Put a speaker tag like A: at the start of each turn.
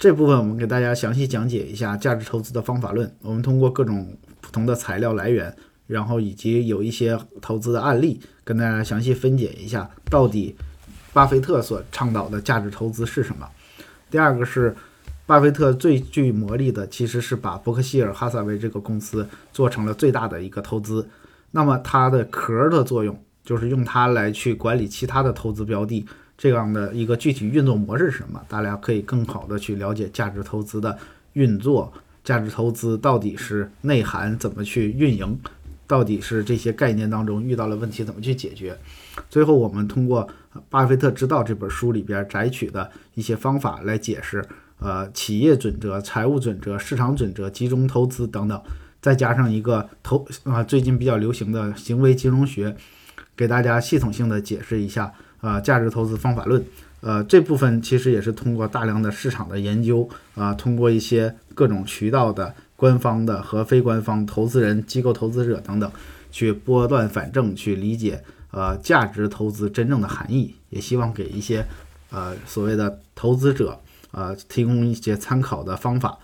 A: 这部分我们给大家详细讲解一下价值投资的方法论。我们通过各种不同的材料来源，然后以及有一些投资的案例，跟大家详细分解一下到底巴菲特所倡导的价值投资是什么。第二个是，巴菲特最具魔力的其实是把伯克希尔哈撒韦这个公司做成了最大的一个投资。那么它的壳的作用就是用它来去管理其他的投资标的。这样的一个具体运作模式是什么？大家可以更好的去了解价值投资的运作，价值投资到底是内涵怎么去运营，到底是这些概念当中遇到了问题怎么去解决。最后，我们通过《巴菲特之道》这本书里边摘取的一些方法来解释，呃，企业准则、财务准则、市场准则、集中投资等等，再加上一个投啊最近比较流行的行为金融学，给大家系统性的解释一下。啊，价值投资方法论，呃，这部分其实也是通过大量的市场的研究，啊，通过一些各种渠道的官方的和非官方投资人、机构投资者等等，去拨乱反正，去理解呃价值投资真正的含义，也希望给一些呃所谓的投资者，呃提供一些参考的方法。